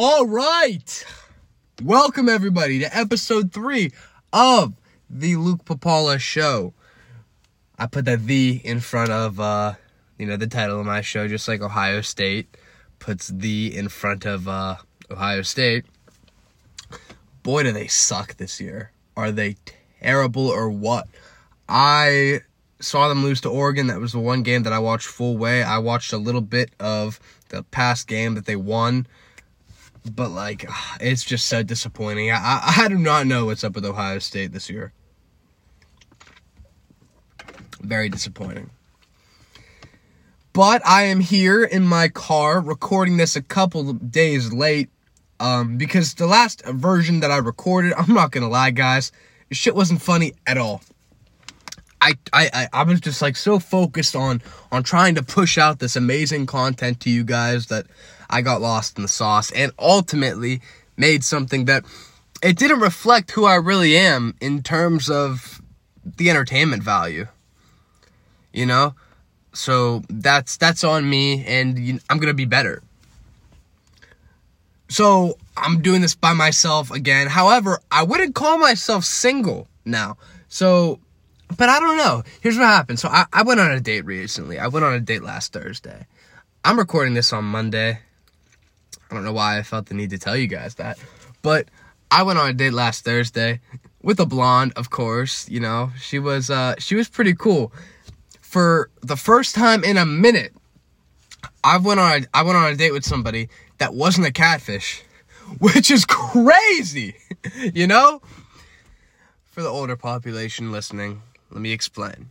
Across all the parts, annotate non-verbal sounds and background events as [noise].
All right. Welcome, everybody, to episode three of the Luke Pipala Show. I put that the in front of, uh, you know, the title of my show, just like Ohio State puts the in front of uh, Ohio State. Boy, do they suck this year. Are they terrible or what? I saw them lose to Oregon. That was the one game that I watched full way. I watched a little bit of the past game that they won but like [sighs] it's just so disappointing. I, I do not know what's up with Ohio State this year. Very disappointing. But I am here in my car recording this a couple of days late um, because the last version that I recorded, I'm not gonna lie, guys, shit wasn't funny at all. I, I, I was just like so focused on on trying to push out this amazing content to you guys that I got lost in the sauce and ultimately made something that it didn't reflect who I really am in terms of the entertainment value. You know? So that's that's on me and I'm going to be better. So, I'm doing this by myself again. However, I wouldn't call myself single now. So, but I don't know. Here's what happened. So I, I went on a date recently. I went on a date last Thursday. I'm recording this on Monday. I don't know why I felt the need to tell you guys that. But I went on a date last Thursday with a blonde, of course, you know. She was uh she was pretty cool. For the first time in a minute, I went on a, I went on a date with somebody that wasn't a catfish, [laughs] which is crazy. [laughs] you know? For the older population listening, let me explain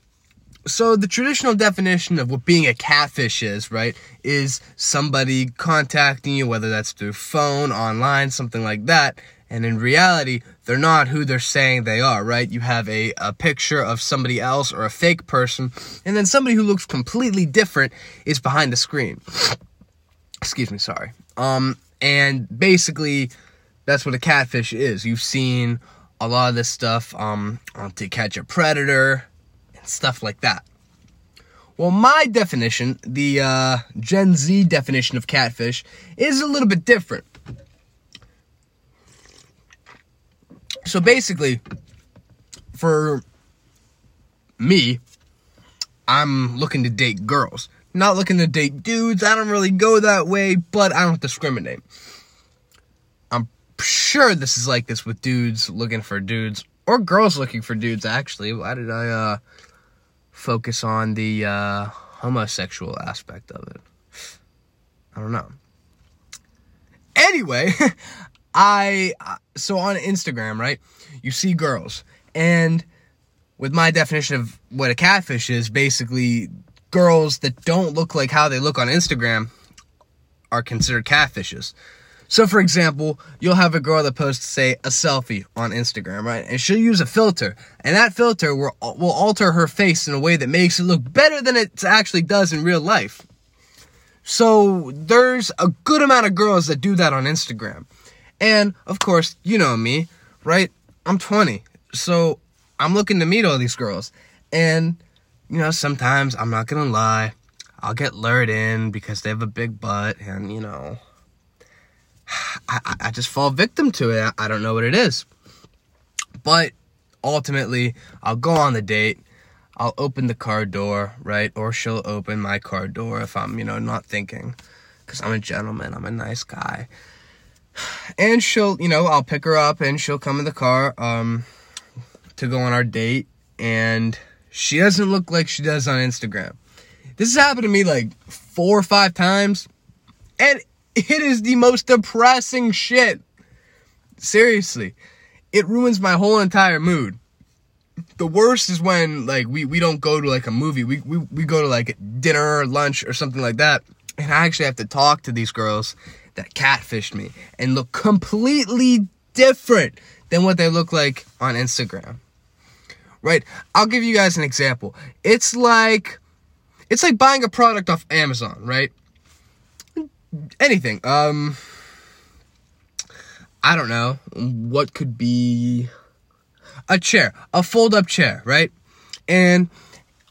so the traditional definition of what being a catfish is, right, is somebody contacting you, whether that's through phone, online, something like that. And in reality, they're not who they're saying they are, right? You have a, a picture of somebody else or a fake person, and then somebody who looks completely different is behind the screen. Excuse me, sorry. Um, and basically, that's what a catfish is. You've seen a lot of this stuff um, on To Catch a Predator, stuff like that. Well, my definition, the uh, Gen Z definition of catfish, is a little bit different. So basically, for me, I'm looking to date girls. Not looking to date dudes. I don't really go that way, but I don't discriminate. I'm sure this is like this with dudes looking for dudes or girls looking for dudes actually. Why did I uh focus on the uh, homosexual aspect of it. I don't know. Anyway, [laughs] I so on Instagram, right? You see girls, and with my definition of what a catfish is, basically girls that don't look like how they look on Instagram are considered catfishes. So, for example, you'll have a girl that posts, say, a selfie on Instagram, right? And she'll use a filter, and that filter will, will alter her face in a way that makes it look better than it actually does in real life. So, there's a good amount of girls that do that on Instagram. And, of course, you know me, right? I'm 20, so I'm looking to meet all these girls. And, you know, sometimes, I'm not gonna lie, I'll get lured in because they have a big butt, and, you know I, I just fall victim to it. I don't know what it is. But ultimately, I'll go on the date. I'll open the car door, right? Or she'll open my car door if I'm, you know, not thinking. Because I'm a gentleman, I'm a nice guy. And she'll, you know, I'll pick her up and she'll come in the car um, to go on our date. And she doesn't look like she does on Instagram. This has happened to me like four or five times. And it is the most depressing shit. Seriously. It ruins my whole entire mood. The worst is when like we, we don't go to like a movie. We, we we go to like dinner or lunch or something like that. And I actually have to talk to these girls that catfished me and look completely different than what they look like on Instagram. Right? I'll give you guys an example. It's like it's like buying a product off Amazon, right? Anything. Um, I don't know what could be a chair, a fold-up chair, right? And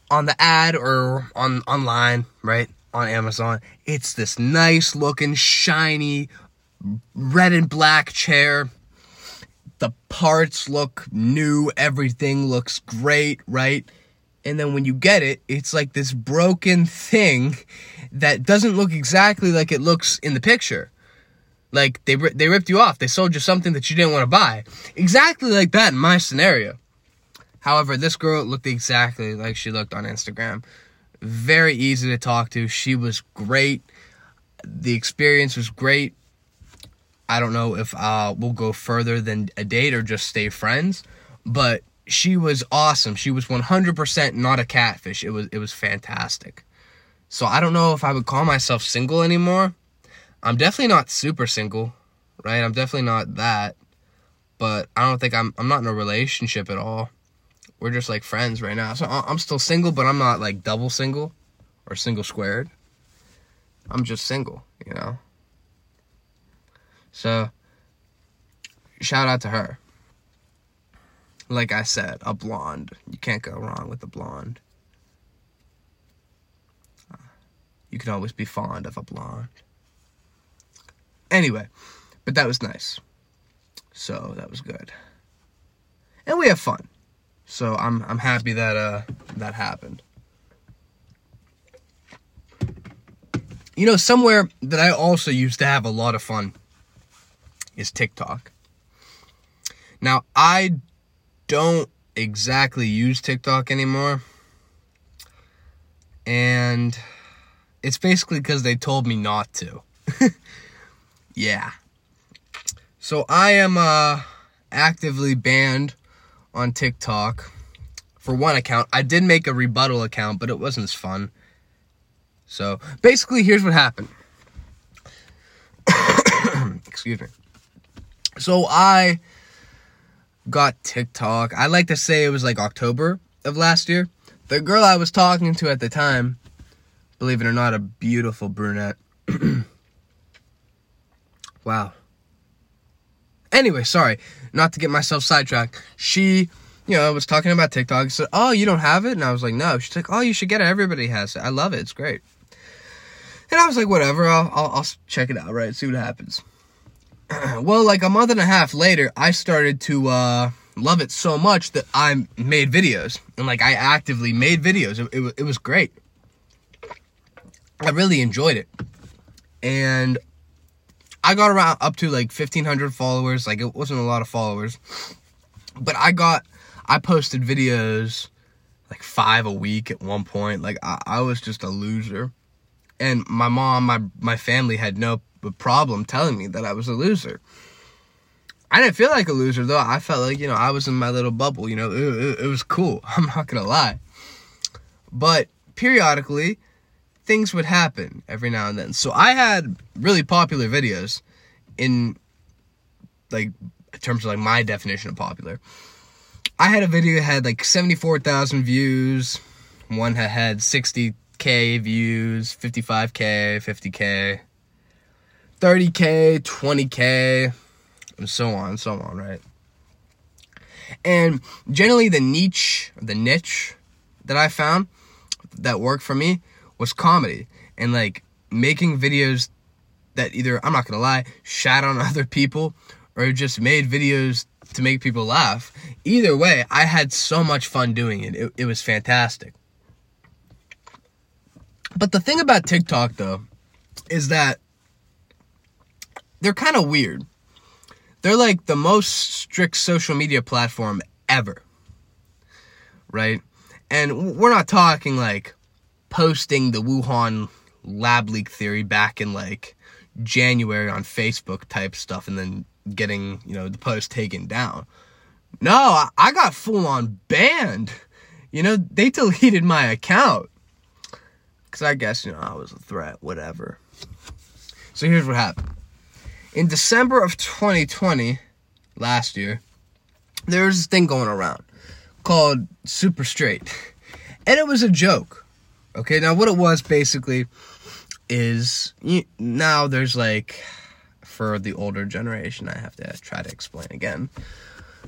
on the ad or on online, right, on Amazon, it's this nice looking, shiny, red and black chair. The parts look new, everything looks great, right? And then when you get it, it's like this broken thing that doesn't look exactly like it looks in the picture. Like they they ripped you off. They sold you something that you didn't want to buy. Exactly like that in my scenario. However, this girl looked exactly like she looked on Instagram. Very easy to talk to. She was great. The experience was great. I don't know if uh, we'll go further than a date or just stay friends, but she was awesome. She was 100% not a catfish. It was it was fantastic. So I don't know if I would call myself single anymore. I'm definitely not super single, right? I'm definitely not that. But I don't think I'm I'm not in a relationship at all. We're just like friends right now. So I'm still single, but I'm not like double single or single squared. I'm just single, you know. So shout out to her. Like I said, a blonde. You can't go wrong with a blonde. You can always be fond of a blonde. Anyway, but that was nice. So that was good. And we have fun. So I'm I'm happy that uh that happened. You know, somewhere that I also used to have a lot of fun is TikTok. Now, I don't exactly use TikTok anymore. And it's basically because they told me not to. [laughs] yeah. So I am uh, actively banned on TikTok for one account. I did make a rebuttal account, but it wasn't as fun. So basically, here's what happened. [coughs] Excuse me. So I got TikTok. I like to say it was like October of last year. The girl I was talking to at the time, believe it or not, a beautiful brunette. [clears throat] wow. Anyway, sorry, not to get myself sidetracked. She, you know, was talking about TikTok. Said, "Oh, you don't have it?" And I was like, "No." She's like, "Oh, you should get it. Everybody has it. I love it. It's great." And I was like, "Whatever. I'll, I'll, I'll check it out. Right, see what happens." [clears throat] well, like a month and a half later, I started to uh, love it so much that I made videos. And like I actively made videos. It, it, it was great. I really enjoyed it. And I got around up to like 1500 followers. Like it wasn't a lot of followers. But I got, I posted videos like five a week at one point. Like I, I was just a loser. And my mom, my, my family had no a problem telling me that I was a loser. I didn't feel like a loser though. I felt like, you know, I was in my little bubble, you know, it, it, it was cool. [laughs] I'm not going to lie. But periodically, things would happen every now and then. So I had really popular videos in like in terms of like my definition of popular. I had a video that had like 74,000 views. One had had 60k views, 55k, 50k. 30k, 20k, and so on and so on, right? And generally the niche, the niche that I found that worked for me was comedy and like making videos that either I'm not to lie, shat on [laughs] other people or just made videos to make people laugh. Either way, I had so much fun doing it. It, it was fantastic. But the thing about TikTok though is that they're kind of weird. They're like the most strict social media platform ever. Right? And we're not talking like posting the Wuhan lab leak theory back in like January on Facebook type stuff and then getting, you know, the post taken down. No, I got full on banned. You know, they [laughs] deleted my account. Because I guess, you know, I was a threat, whatever. So here's what happened in December of 2020, last year, there was this thing going around called Super Straight. [laughs] And it was a joke. Okay, now what it was basically is now there's like, for the older generation, I have to try to explain again.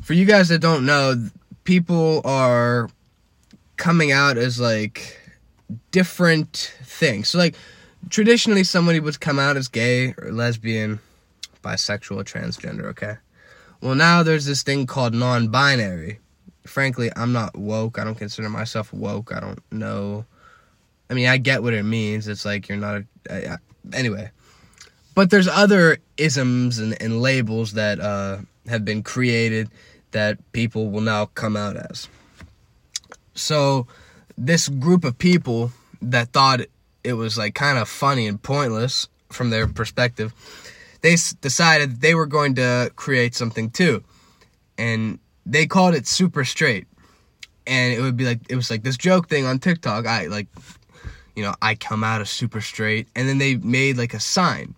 For you guys that don't know, people are coming out as like different things. So, like, traditionally, somebody would come out as gay or lesbian bisexual, transgender, okay? Well, now there's this thing called non binary. Frankly, I'm not woke. I don't consider myself woke. I don't know. I mean, I get what it means. It's like you're not a. anyway. But there's other isms and, and labels that uh, have been created that people will now come out as. So, this group of people that thought it was like kind of funny and pointless from their perspective, they s- decided they were going to create something too. And they called it super straight. And it would be like it was like this joke thing on TikTok. I like you know, I come out as super straight and then they made like a sign.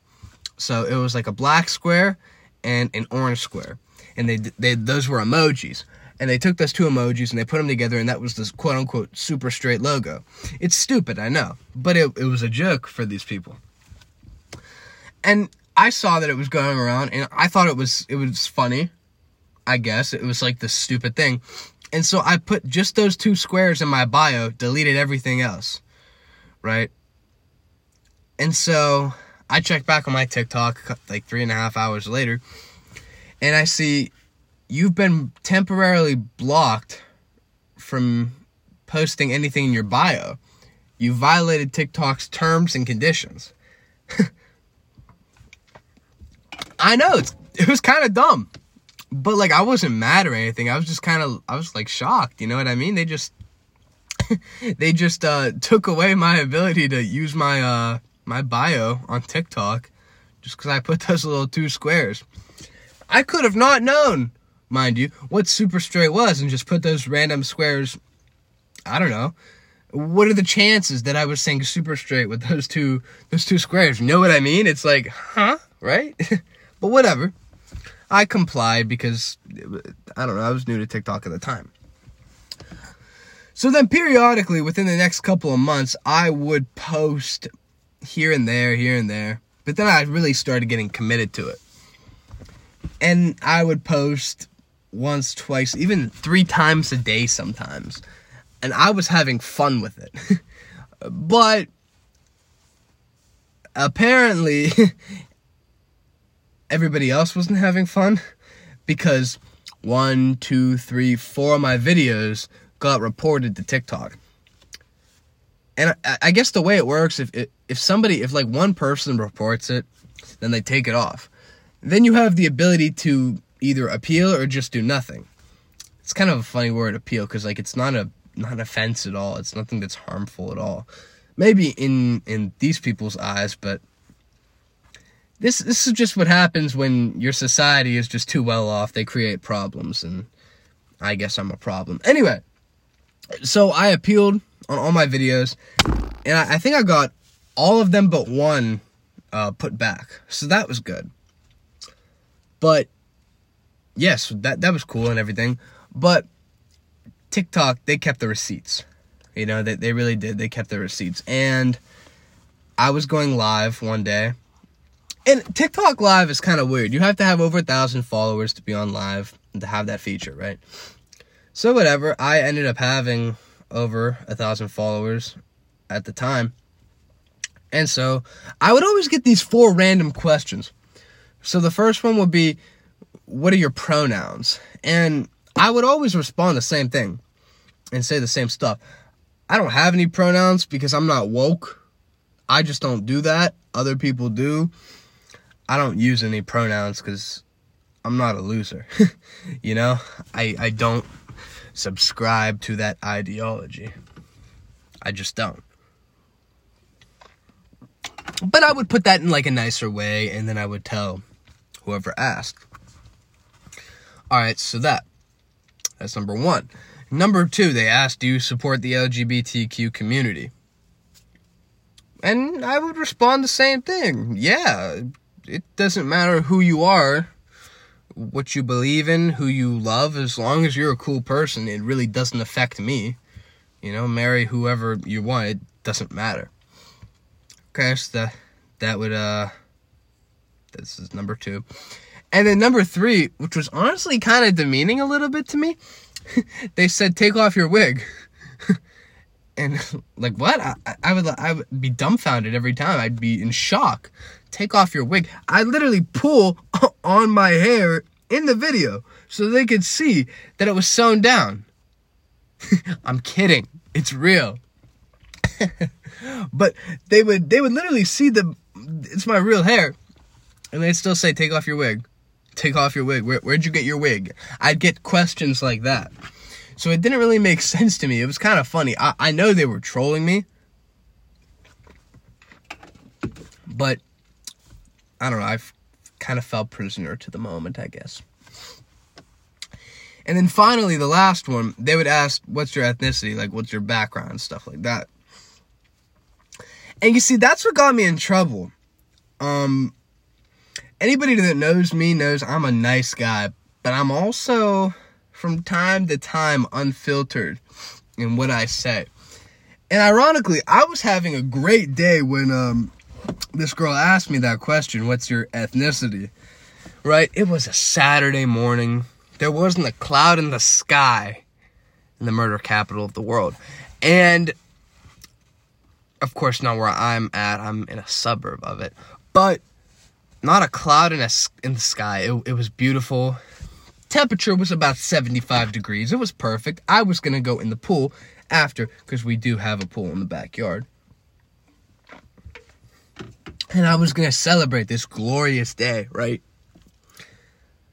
So it was like a black square and an orange square. And they they those were emojis and they took those two emojis and they put them together and that was this quote unquote super straight logo. It's stupid, I know, but it, it was a joke for these people. And I saw that it was going around and I thought it was it was funny. I guess it was like the stupid thing. And so I put just those two squares in my bio, deleted everything else. Right? And so I checked back on my TikTok like three and a half hours later, and I see you've been temporarily blocked from posting anything in your bio. You violated TikTok's terms and conditions. [laughs] I know it's it was kind of dumb, but like I wasn't mad or anything. I was just kind of I was like shocked. You know what I mean? They just [laughs] they just uh, took away my ability to use my uh, my bio on TikTok just because I put those little two squares. I could have not known, mind you, what super straight was and just put those random squares. I don't know. What are the chances that I was saying super straight with those two those two squares? You know what I mean? It's like, huh, right? [laughs] but whatever. I complied because I don't know. I was new to TikTok at the time. So then, periodically, within the next couple of months, I would post here and there, here and there. But then I really started getting committed to it. And I would post once, twice, even three times a day sometimes. And I was having fun with it. [laughs] but apparently, [laughs] everybody else wasn't having fun because one, two, three, four of my videos got reported to TikTok. And I, I guess the way it works, if if somebody, if like one person reports it, then they take it off. Then you have the ability to either appeal or just do nothing. It's kind of a funny word, appeal, because like it's not a not an offense at all. It's nothing that's harmful at all. Maybe in in these people's eyes, but this this is just what happens when your society is just too well off. They create problems, and I guess I'm a problem. Anyway, so I appealed on all my videos, and I, I think I got all of them but one uh, put back. So that was good. But yes, that that was cool and everything. But TikTok, they kept the receipts. You know, they they really did. They kept the receipts. And I was going live one day. And TikTok live is kind of weird. You have to have over a thousand followers to be on live and to have that feature, right? So whatever, I ended up having over a thousand followers at the time. And so I would always get these four random questions. So the first one would be, What are your pronouns? And I would always respond the same thing and say the same stuff. I don't have any pronouns because I'm not woke. I just don't do that. Other people do. I don't use any pronouns because I'm not a loser. [laughs] you know, I, I don't subscribe to that ideology. I just don't. But I would put that in like a nicer way and then I would tell whoever asked. Alright, so that. That's number one. Number two, they asked, Do you support the LGBTQ community? And I would respond the same thing. Yeah, it doesn't matter who you are, what you believe in, who you love, as long as you're a cool person, it really doesn't affect me. You know, marry whoever you want, it doesn't matter. Okay, so that, that would, uh, this is number two. And then number three, which was honestly kind of demeaning a little bit to me, [laughs] they said, take off your wig. [laughs] And [laughs] like what? I, I would I would be dumbfounded every time. I'd be in shock. Take off your wig. I literally pull [laughs] on my hair in the video so they could see that it was sewn down. [laughs] I'm kidding. It's real. but they would they would literally see the it's my real hair and they'd still say take off your wig. Take off your wig. Where, where'd you get your wig? I'd get questions like that. So it didn't really make [laughs] sense to me. It was kind of funny. I, I know they were trolling me. But I don't know. I've kind of fell prisoner to the moment, I guess. And then finally, the last one, they would ask, What's your ethnicity? Like, what's your background? Stuff like that. And you see, that's what got me in trouble. Um, anybody that knows me knows I'm a nice guy, but I'm also, from time to time, unfiltered in what I say. And ironically, I was having a great day when um, this girl asked me that question What's your ethnicity? Right? It was a Saturday morning. There wasn't a cloud in the sky in the murder capital of the world. And of course, not where I'm at. I'm in a suburb of it. But not a cloud in, a, in the sky. It, it was beautiful. Temperature was about 75 degrees. It was perfect. I was going to go in the pool after because we do have a pool in the backyard. And I was going to celebrate this glorious day, right?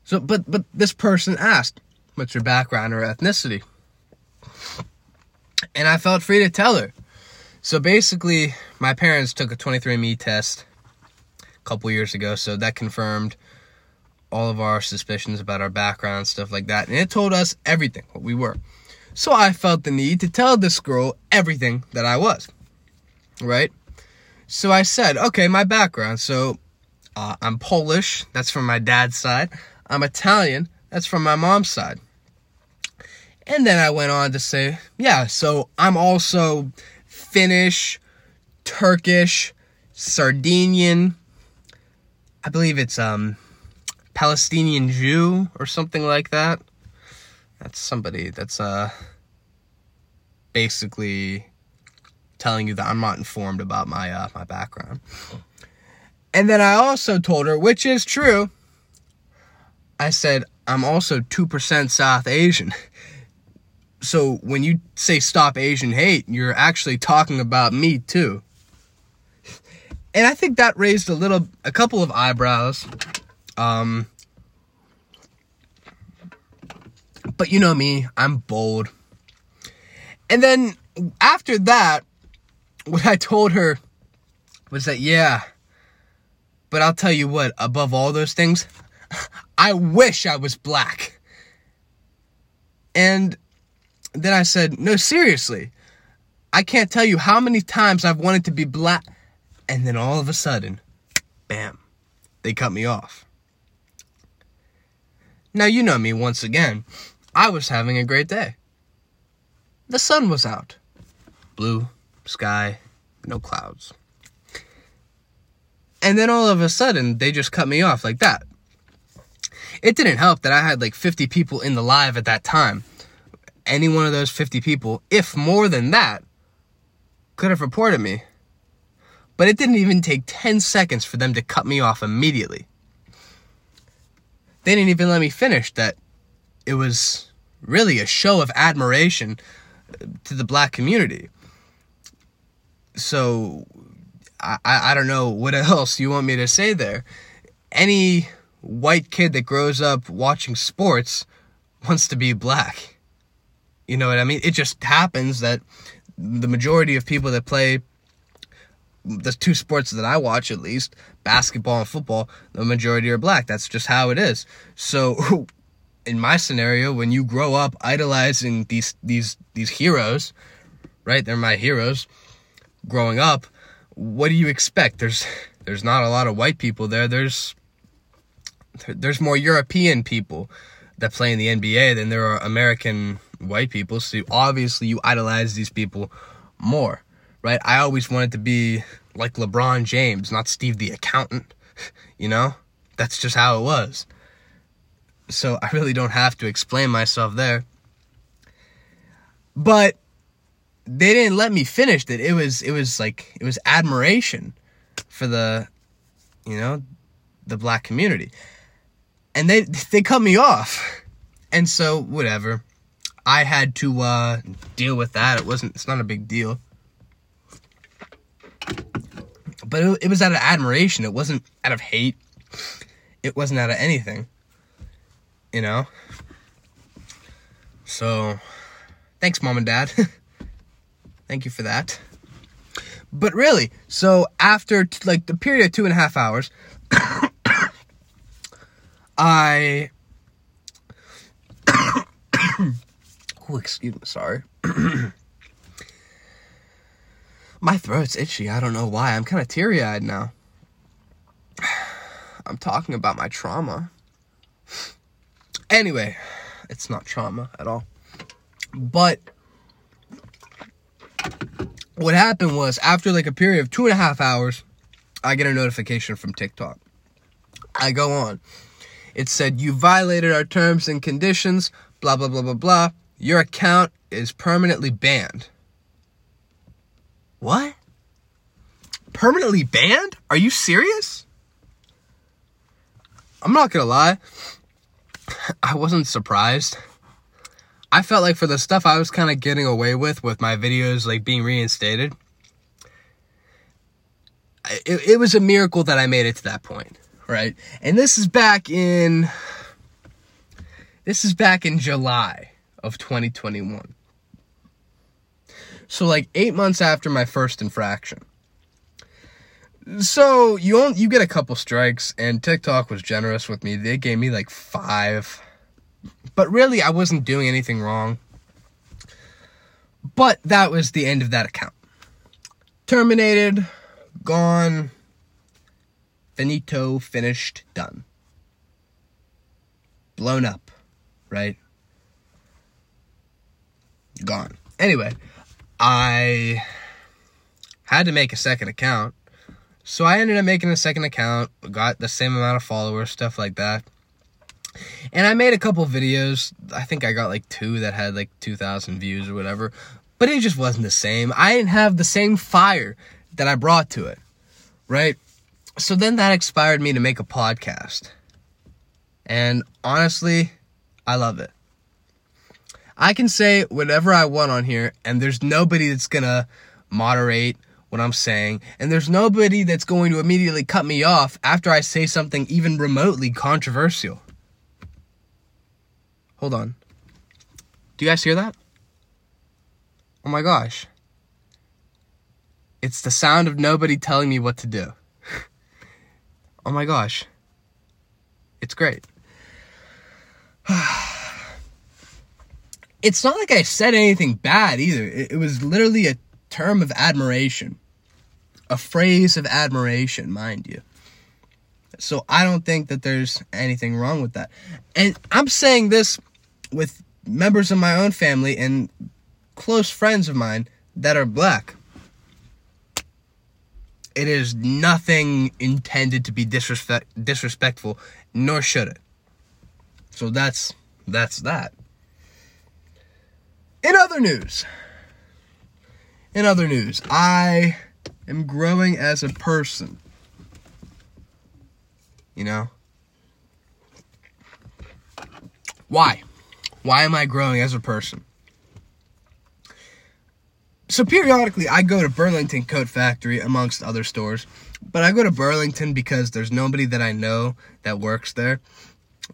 So, but but this person asked, "What's your background or ethnicity?" And I felt free to tell her. So basically, my parents took a 23andMe test a couple years ago, so that confirmed all of our suspicions about our background, stuff like that, and it told us everything what we were. So I felt the need to tell this girl everything that I was. Right? So I said, okay, my background. So uh, I'm Polish. That's from my dad's side. I'm Italian. That's from my mom's side. And then I went on to say, yeah, so I'm also Finnish, Turkish, Sardinian. I believe it's um Palestinian Jew or something like that. That's somebody that's uh basically telling you that I'm not informed about my uh, my background. And then I also told her, which is true, I said, I'm also 2% South Asian. [laughs] So when you say stop Asian hate, you're actually talking about me too. [laughs] And I think that raised a little, a couple of eyebrows. Um, but you know me, I'm bold. And then after that, what I told her was that, yeah, but I'll tell you what, above all those things, [laughs] I wish I was black. And then I said, No, seriously. I can't tell you how many times I've wanted to be black. And then all of a sudden, bam, they cut me off. Now, you know me once again. I was having a great day. The sun was out. Blue sky, no clouds. And then all of a sudden, they just cut me off like that. It didn't help that I had like 50 people in the live at that time. Any one of those 50 people, if more than that, could have reported me. But it didn't even take 10 seconds for them to cut me off immediately. They didn't even let me finish that it was really a show of admiration to the black community. So I, I don't know what [laughs] else you want me to say there. Any white kid that grows up watching sports wants to be black. You know what I mean? It just happens that the majority of people that play the two sports that I watch at least, basketball and football, the majority are black. That's just how it is. So [laughs] in my scenario, when you grow up idolizing these these these heroes, right? They're my heroes. Growing up, what do you expect? There's [laughs] there's not a lot of white people there. There's there's more European people that play in the NBA than there are American white people. So obviously you idolize these people more, right? I always wanted to be like LeBron James, not Steve the accountant, [laughs] you know? That's just how it was. So I really don't have to explain myself there. But they didn't let me finish it. It was it was like it was admiration for the you know the black community. And they they cut me off. And so whatever. I had to uh deal with that. It wasn't it's not a big deal. But it, it was out of admiration. It wasn't out of hate. It wasn't out of anything. You know? So thanks mom and dad. [laughs] Thank you for that. But really, so after t- like the period of two and a half hours, [coughs] I. [coughs] [coughs] oh, excuse me, sorry. My throat's itchy. I don't know why. I'm kind of teary eyed now. [sighs] I'm talking about my trauma. Anyway, it's not trauma at all. But what happened was after like a period of two and a half hours, I get a notification from TikTok. I go on. It said, You violated our terms and conditions, blah, blah, blah, blah, blah. Your account is permanently banned. What? Permanently banned? Are you serious? I'm not gonna lie. I wasn't surprised. I felt like for the stuff I was kind of getting away with, with my videos like being reinstated, it, it was a miracle that I made it to that point, right? And this is back in, this is back in July of 2021. So like eight months after my first infraction. So you only, you get a couple strikes, and TikTok was generous with me. They gave me like five but really, I wasn't doing anything wrong. But that was the end of that account. Terminated, gone, finito, finished, done. Blown up, right? Gone. Anyway, I had to make a second account. So I ended up making a second account, got the same amount of followers, stuff like that. And I made a couple videos. I think I got like two that had like 2,000 views or whatever. But it just wasn't the same. I didn't have the same fire that I brought to it. Right? So then that inspired me to make a podcast. And honestly, I love it. I can say whatever I want on here, and there's nobody that's gonna moderate what I'm saying, and there's nobody that's going to immediately cut me off after I say something even remotely controversial. Hold on. Do you guys hear that? Oh my gosh. It's the sound of nobody telling me what to do. [laughs] oh my gosh. It's great. [sighs] [sighs] [sighs] it's not like I said anything bad either. It, it was literally a term of admiration. A phrase of admiration, mind you. So I don't think that there's anything wrong with that. And I'm saying this with members of my own family and close friends of mine that are black. It is nothing intended to be disrespect disrespectful, nor should it. So that's that's that. In other news, in other news, I am growing as a person. You know? Why? Why am I growing as a person? So periodically, I go to Burlington Coat Factory amongst other stores, but I go to Burlington because there's nobody that I know that works there.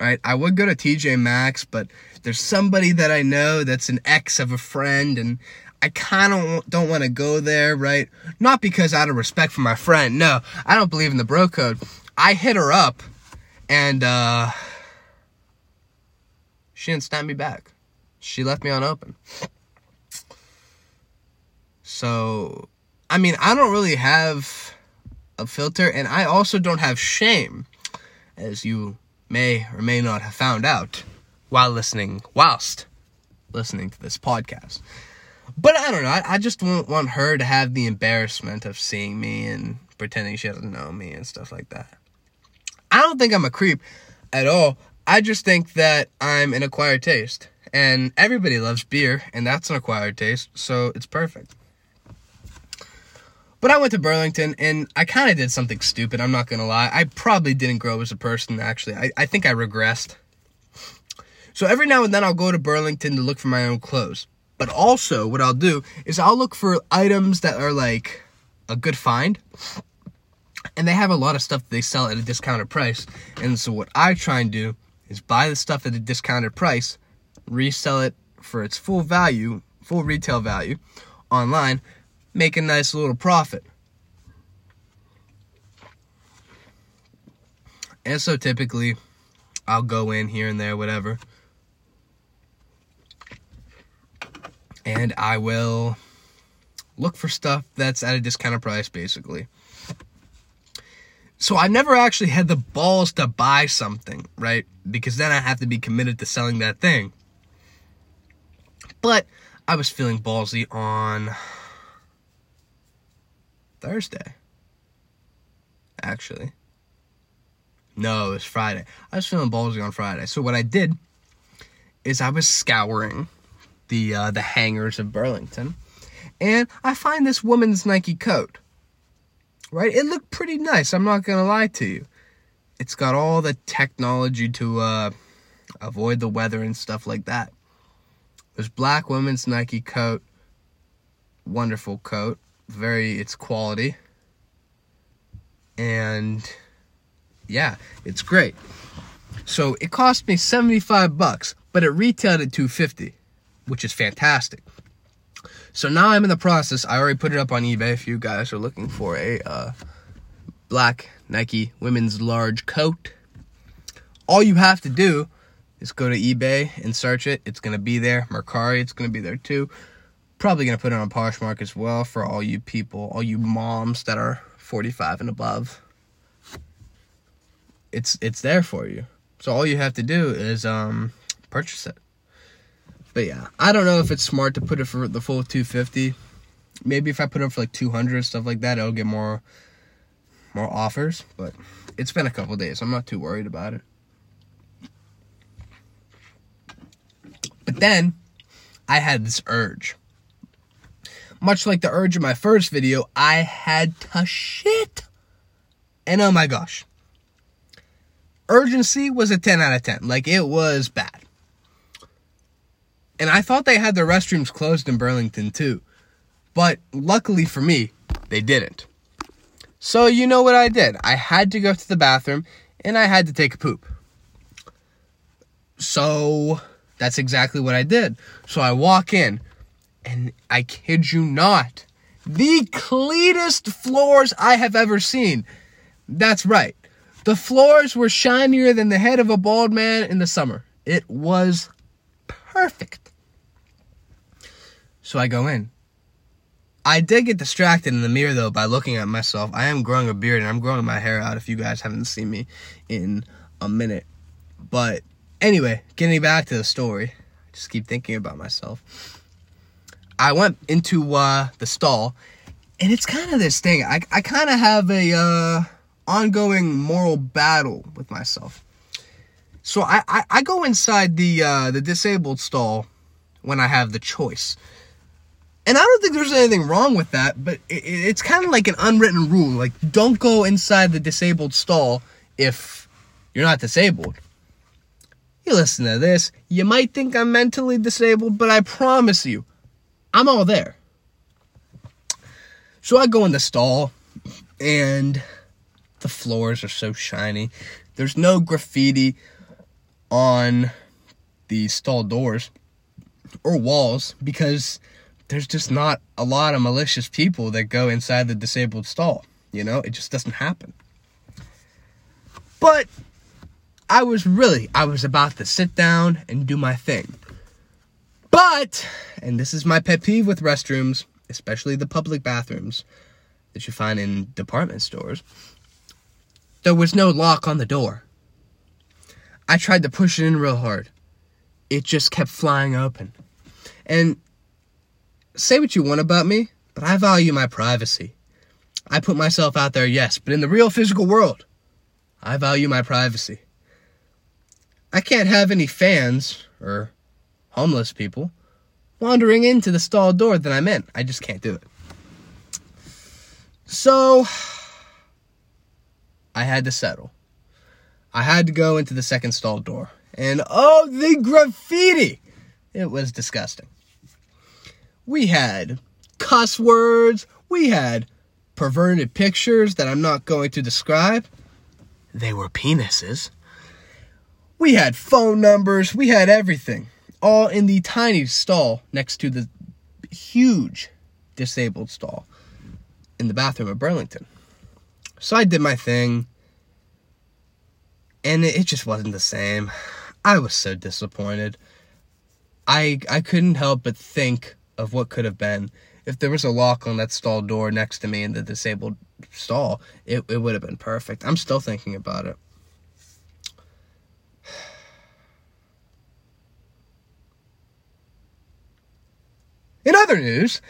Right? I would go to TJ Maxx, but there's somebody that I know that's an ex of a friend, and I kind of don't want to go there, right? Not because out of respect for my friend. No, I don't believe in the bro code. I hit her up, and uh, she didn't snap me back. She left me on open. So, I mean, I don't really have a filter, and I also don't have shame, as you may or may not have found out while listening, whilst listening to this podcast. But I don't know. I, I just don't want her to have the embarrassment of seeing me and pretending she doesn't know me and stuff like that. I don't think I'm a creep at all. I just think that I'm an acquired taste. And everybody loves beer, and that's an acquired taste, so it's perfect. But I went to Burlington and I kind of did something stupid, I'm not gonna lie. I probably didn't grow as a person, actually. I, I think I regressed. So every now and then I'll go to Burlington to look for my own clothes. But also, what I'll do is I'll look for items that are like a good find. And they have a lot of stuff that they sell at a discounted price. And so, what I try and do is buy the stuff at a discounted price, resell it for its full value, full retail value online, make a nice little profit. And so typically, I'll go in here and there, whatever. And I will look for stuff that's at a discounted price, basically. So I've never actually had the balls to buy something, right? Because then I have to be committed to selling that thing. But I was feeling ballsy on Thursday. Actually. No, it was Friday. I was feeling ballsy on Friday. So what I did is I was scouring the uh, the hangers of Burlington, and I find this woman's Nike coat. Right, it looked pretty nice. I'm not gonna lie to you. It's got all the technology to uh, avoid the weather and stuff like that. There's black women's Nike coat, wonderful coat very it's quality and yeah it's great so it cost me 75 bucks but it retailed at 250 which is fantastic so now i'm in the process i already put it up on ebay if you guys are looking for a uh, black nike women's large coat all you have to do is go to ebay and search it it's going to be there mercari it's going to be there too Probably gonna put it on Poshmark as well for all you people, all you moms that are 45 and above. It's it's there for you. So all you have to do is um purchase it. But yeah, I don't know if it's smart to put it for the full 250. Maybe if I put it for like 200 stuff like that, it'll get more more offers, but it's been a couple days. I'm not too worried about it. But then I had this urge much like the urge in my first video, I had to shit. And oh my gosh. Urgency was a 10 out of 10. Like, it was bad. And I thought they had their restrooms closed in Burlington too. But luckily for me, they didn't. So, you know what I did? I had to go to the bathroom and I had to take a poop. So, that's exactly what I did. So, I walk in and I kid you not, the cleanest floors I have ever seen. That's right. The floors were shinier than the head of a bald man in the summer. It was perfect. So I go in. I did get distracted in the mirror though by looking at myself. I am growing a beard and I'm growing my hair out if you guys haven't seen me in a minute. But anyway, getting back to the story, I just keep thinking about myself. I went into uh, the stall, and it's kind of this thing. I, I kind of have a uh, ongoing moral battle with myself. So I, I, I go inside the uh, the disabled stall when I have the choice. And I don't think there's anything wrong with that, but it, it's kind of like an unwritten rule. Like, don't go inside the disabled stall if you're not disabled. You listen to this, you might think I'm mentally disabled, but I promise you, I'm all there. So I go in the stall, and the floors are so shiny. There's no graffiti on the stall doors or walls because there's just not a lot of malicious people that go inside the disabled stall. You know, it just doesn't happen. But I was really, I was about to sit down and do my thing. But, and this is my pet peeve with restrooms, especially the public bathrooms that you find in department stores, there was no lock on the door. I tried to push it in real hard. It just kept flying open. And say what you want about me, but I value my privacy. I put myself out there, yes, but in the real physical world, I value my privacy. I can't have any fans or homeless people wandering into the stall door that I'm in. I just can't do it. So I had to settle. I had to go into the second stall door. And oh, the graffiti! It was disgusting. We had cuss words, we had perverted pictures that I'm not going to describe. They were penises. We had phone numbers, we had everything, all in the tiny stall next to the huge disabled stall in the bathroom of Burlington. So I did my thing, and it just wasn't the same. I was so disappointed. I I couldn't help but think of what could have been if there was a lock on that stall door next to me in the disabled stall. It it would have been perfect. I'm still thinking about it. [sighs] In other news,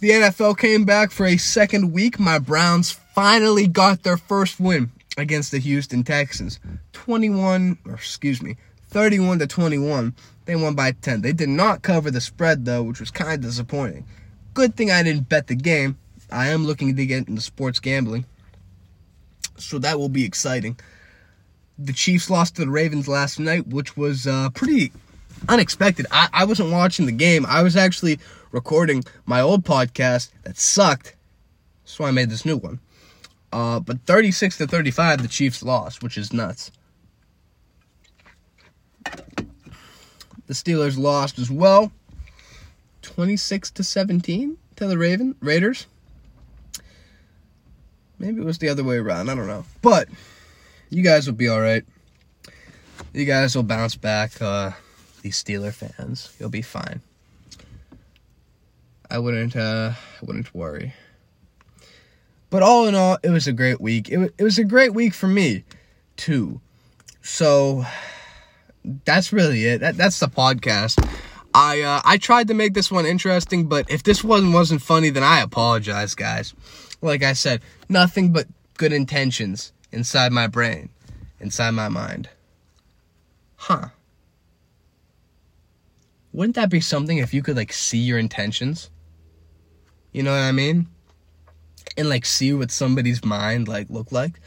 the NFL came back for a second week. My Browns finally got their first win against the Houston Texans. 21, or excuse me, 31 to 21. They won by 10. They did not cover the spread though, which was kind of disappointing. Good thing I didn't bet the game. I am looking to get into sports gambling. So that will be exciting. The Chiefs lost to the Ravens last night, which was uh, pretty unexpected. I, I wasn't watching the game. I was actually recording my old podcast that sucked. So I made this new one. Uh, but 36 to 35, the Chiefs lost, which is nuts. The Steelers lost as well. 26 to 17 to the Raven Raiders. Maybe it was the other way around. I don't know. But you guys will be all right. You guys will bounce back. Uh, these Steeler fans, you'll be fine. I wouldn't. Uh, I wouldn't worry. But all in all, it was a great week. It, it was a great week for me, too. So that's really it. That, that's the podcast. I uh, I tried to make this one interesting, but if this one wasn't funny, then I apologize, guys. Like I said, nothing but good intentions inside my brain, inside my mind. Huh. Wouldn't that be something if you could like see your intentions? You know what I mean? And like see what somebody's mind like look like.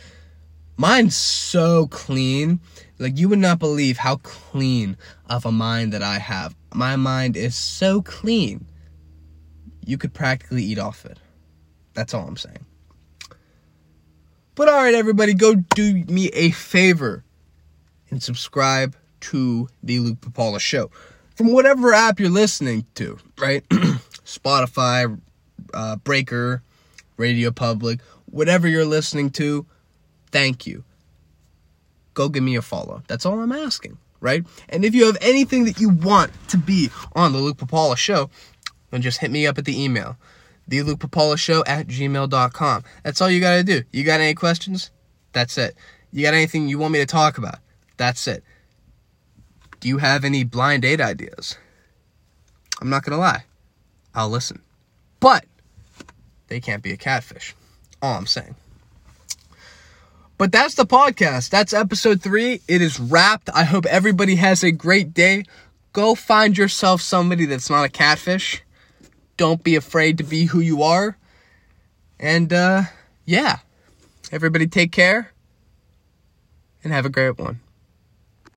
Mine's so clean. Like you would not believe how clean of a mind that I have. My mind is so clean. You could practically eat off it. That's all I'm saying. But all right, everybody, go do me a favor and subscribe to the Luke Pipala Show from whatever app you're listening to, right? [clears throat] Spotify, uh, Breaker, Radio Public, whatever you're listening to. Thank you. Go give me a follow. That's all I'm asking, right? And if you have anything that you want to be on the Luke Pipala Show, then just hit me up at the email the Show at gmail.com. That's all you got to do. You got any questions? That's it. You got anything you want me to talk about? That's it. Do you have any blind date ideas? I'm not going to lie. I'll listen. But they can't be a catfish. All I'm saying. But that's the podcast. That's episode three. It is wrapped. I hope everybody has a great day. Go find yourself somebody that's not a catfish don't be afraid to be who you are. And uh, yeah, everybody take care and have a great one.